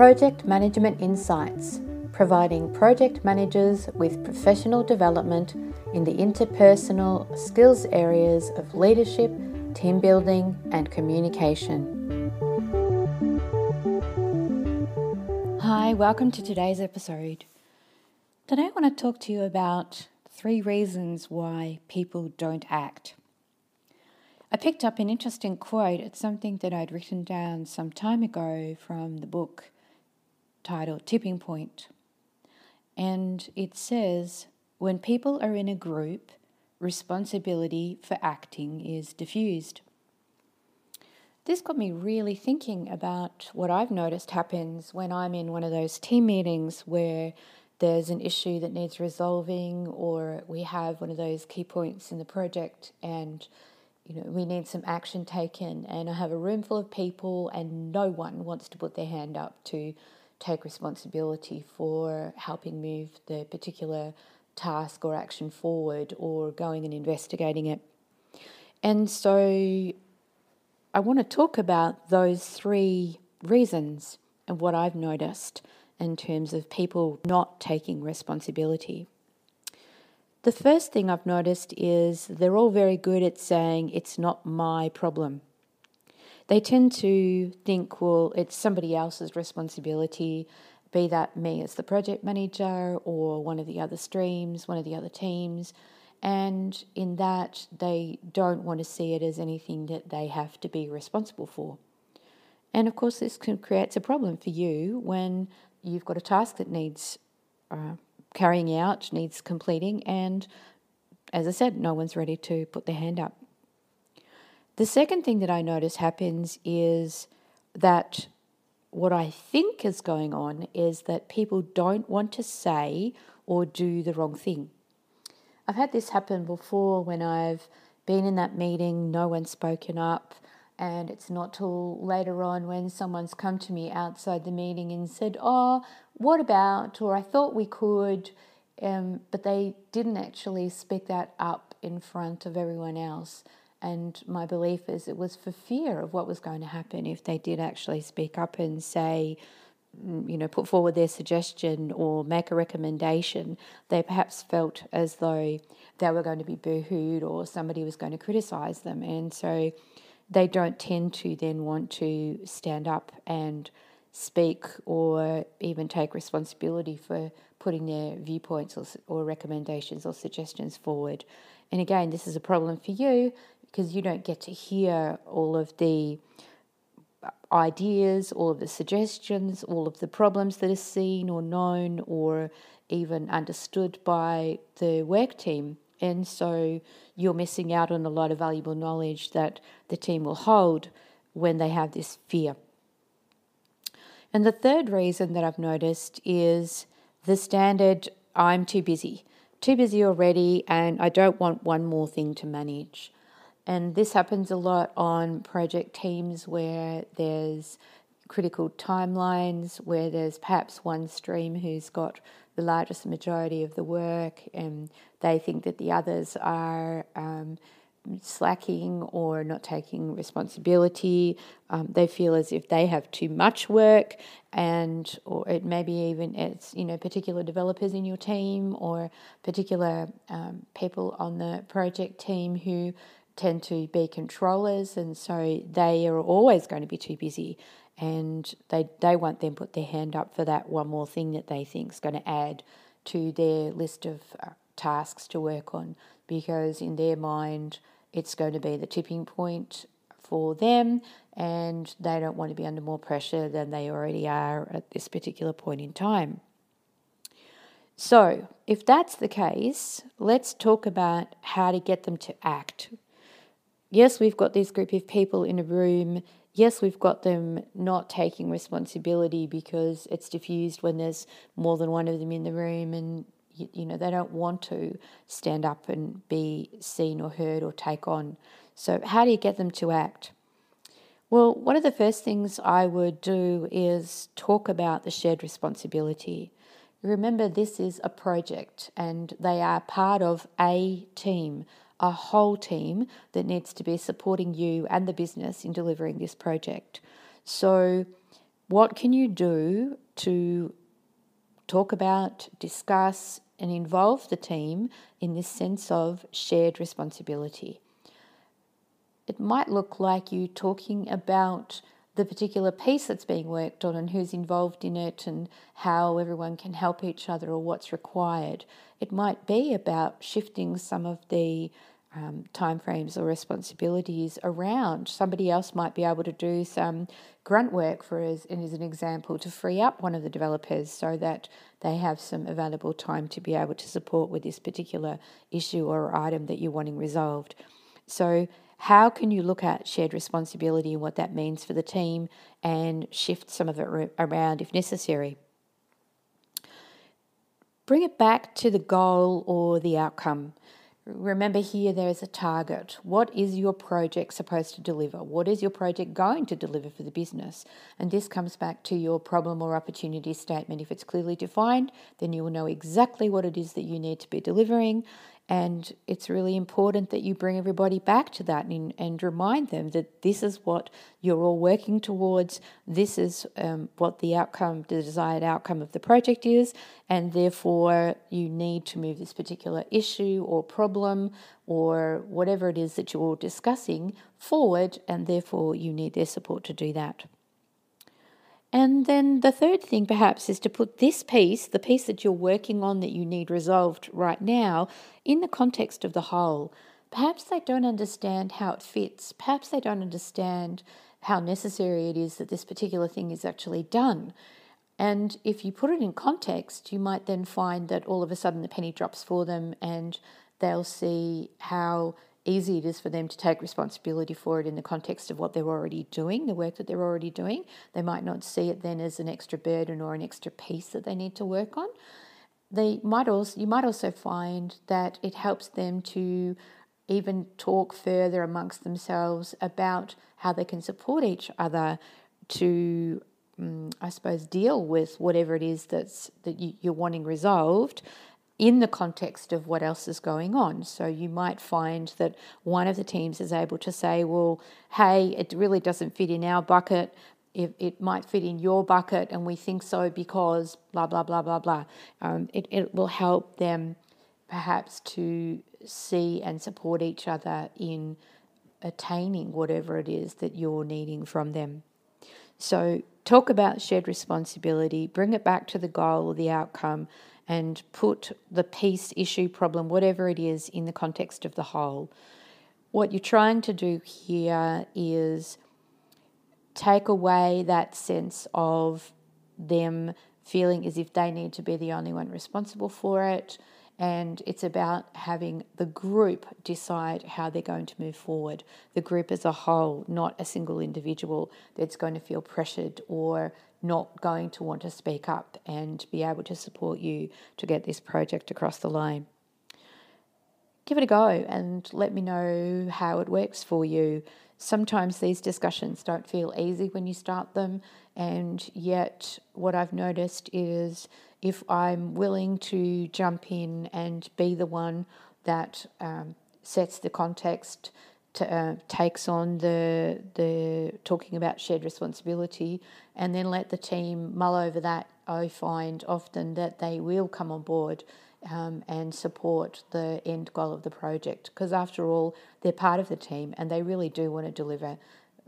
Project Management Insights, providing project managers with professional development in the interpersonal skills areas of leadership, team building, and communication. Hi, welcome to today's episode. Today I want to talk to you about three reasons why people don't act. I picked up an interesting quote. It's something that I'd written down some time ago from the book titled Tipping Point. And it says when people are in a group, responsibility for acting is diffused. This got me really thinking about what I've noticed happens when I'm in one of those team meetings where there's an issue that needs resolving, or we have one of those key points in the project and you know, we need some action taken, and I have a room full of people, and no one wants to put their hand up to take responsibility for helping move the particular task or action forward or going and investigating it. And so I want to talk about those three reasons and what I've noticed in terms of people not taking responsibility. The first thing I've noticed is they're all very good at saying, it's not my problem. They tend to think, well, it's somebody else's responsibility, be that me as the project manager or one of the other streams, one of the other teams. And in that, they don't want to see it as anything that they have to be responsible for. And of course, this can, creates a problem for you when you've got a task that needs uh, carrying out, needs completing, and as I said, no one's ready to put their hand up. The second thing that I notice happens is that what I think is going on is that people don't want to say or do the wrong thing. I've had this happen before when I've been in that meeting, no one's spoken up, and it's not till later on when someone's come to me outside the meeting and said, Oh, what about? Or I thought we could, um, but they didn't actually speak that up in front of everyone else. And my belief is it was for fear of what was going to happen if they did actually speak up and say, mm, you know, put forward their suggestion or make a recommendation. They perhaps felt as though they were going to be boohooed or somebody was going to criticize them. And so they don't tend to then want to stand up and speak or even take responsibility for putting their viewpoints or, or, recommendations or suggestions forward. And again, this is a problem for you because you don't get to hear all of the ideas, all of the suggestions, all of the problems that are seen or known or even understood by the work team. And so you're missing out on a lot of valuable knowledge that the team will hold when they have this fear. And the third reason that I've noticed is the standard I'm too busy, too busy already, and I don't want one more thing to manage. And this happens a lot on project teams where there's critical timelines, where there's perhaps one stream who's got the largest majority of the work, and they think that the others are um, slacking or not taking responsibility. Um, they feel as if they have too much work, and or it may be even it's you know particular developers in your team or particular um, people on the project team who tend to be controllers, and so they are always going to be too busy and they they won't then put their hand up for that one more thing that they think is going to add to their list of uh, tasks to work on because in their mind it's going to be the tipping point for them and they don't want to be under more pressure than they already are at this particular point in time. So, if that's the case, let's talk about how to get them to act. Yes, we've got this group of people in a room yes, we've got them not taking responsibility because it's diffused when there's more than one of them in the room and you, you, know they don't want to stand up and be seen or heard or take on. So how do you get them to act? Well, one of the first things I would do is talk about the shared responsibility. Remember, this is a project and they are part of a team, a whole team that needs to be supporting you and the business in delivering this project. So What can you do to talk about, discuss, and involve the team in this sense of shared responsibility? It might look like you talking about the particular piece that's being worked on and who's involved in it and how everyone can help each other or what's required. It might be about shifting some of the um, timeframes or responsibilities around. Somebody else might be able to do some grunt work for us, and as an example, to free up one of the developers so that they have some available time to be able to support with this particular issue or item that you're wanting resolved. So how can you look at shared responsibility and what that means for the team and shift some of it around if necessary? Bring it back to the goal or the outcome. Remember, here there is a target. What is your project supposed to deliver? What is your project going to deliver for the business? And this comes back to your problem or opportunity statement. If it's clearly defined, then you will know exactly what it is that you need to be delivering. And it's really important that you bring everybody back to that and, and remind them that this is what you're all working towards. This is um, what the outcome, the desired outcome of the project is. And therefore, you need to move this particular issue or problem or whatever it is that you're discussing forward. And therefore, you need their support to do that. And then the third thing, perhaps, is to put this piece, the piece that you're working on that you need resolved right now, in the context of the whole. Perhaps they don't understand how it fits. Perhaps they don't understand how necessary it is that this particular thing is actually done. And if you put it in context, you might then find that all of a sudden the penny drops for them and they'll see how easy it is for them to take responsibility for it in the context of what they're already doing, the work that they're already doing. They might not see it then as an extra burden or an extra piece that they need to work on. They might also you might also find that it helps them to even talk further amongst themselves about how they can support each other to um, I suppose deal with whatever it is that's that you, you're wanting resolved in the context of what else is going on. So you might find that one of the teams is able to say, well, hey, it really doesn't fit in our bucket. It, it might fit in your bucket, and we think so because blah, blah, blah, blah, blah. Um, it, it will help them perhaps to see and support each other in attaining whatever it is that you're needing from them. So, talk about shared responsibility, bring it back to the goal or the outcome, and put the piece, issue, problem, whatever it is, in the context of the whole. What you're trying to do here is take away that sense of them feeling as if they need to be the only one responsible for it. And it's about having the group decide how they're going to move forward. The group as a whole, not a single individual that's going to feel pressured or not going to want to speak up and be able to support you to get this project across the line. Give it a go and let me know how it works for you. Sometimes these discussions don't feel easy when you start them, and yet, what I've noticed is if I'm willing to jump in and be the one that um, sets the context, to, uh, takes on the the talking about shared responsibility, and then let the team mull over that. I find often that they will come on board um, and support the end goal of the project because, after all, they're part of the team and they really do want to deliver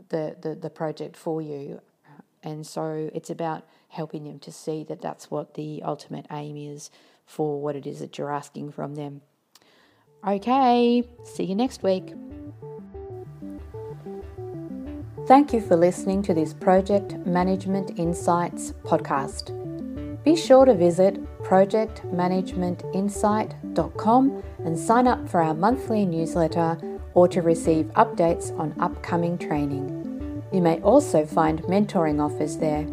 the, the, the project for you. And so it's about helping them to see that that's what the ultimate aim is for what it is that you're asking from them. Okay, see you next week. Thank you for listening to this Project Management Insights podcast. Be sure to visit projectmanagementinsight.com and sign up for our monthly newsletter or to receive updates on upcoming training. You may also find mentoring offers there.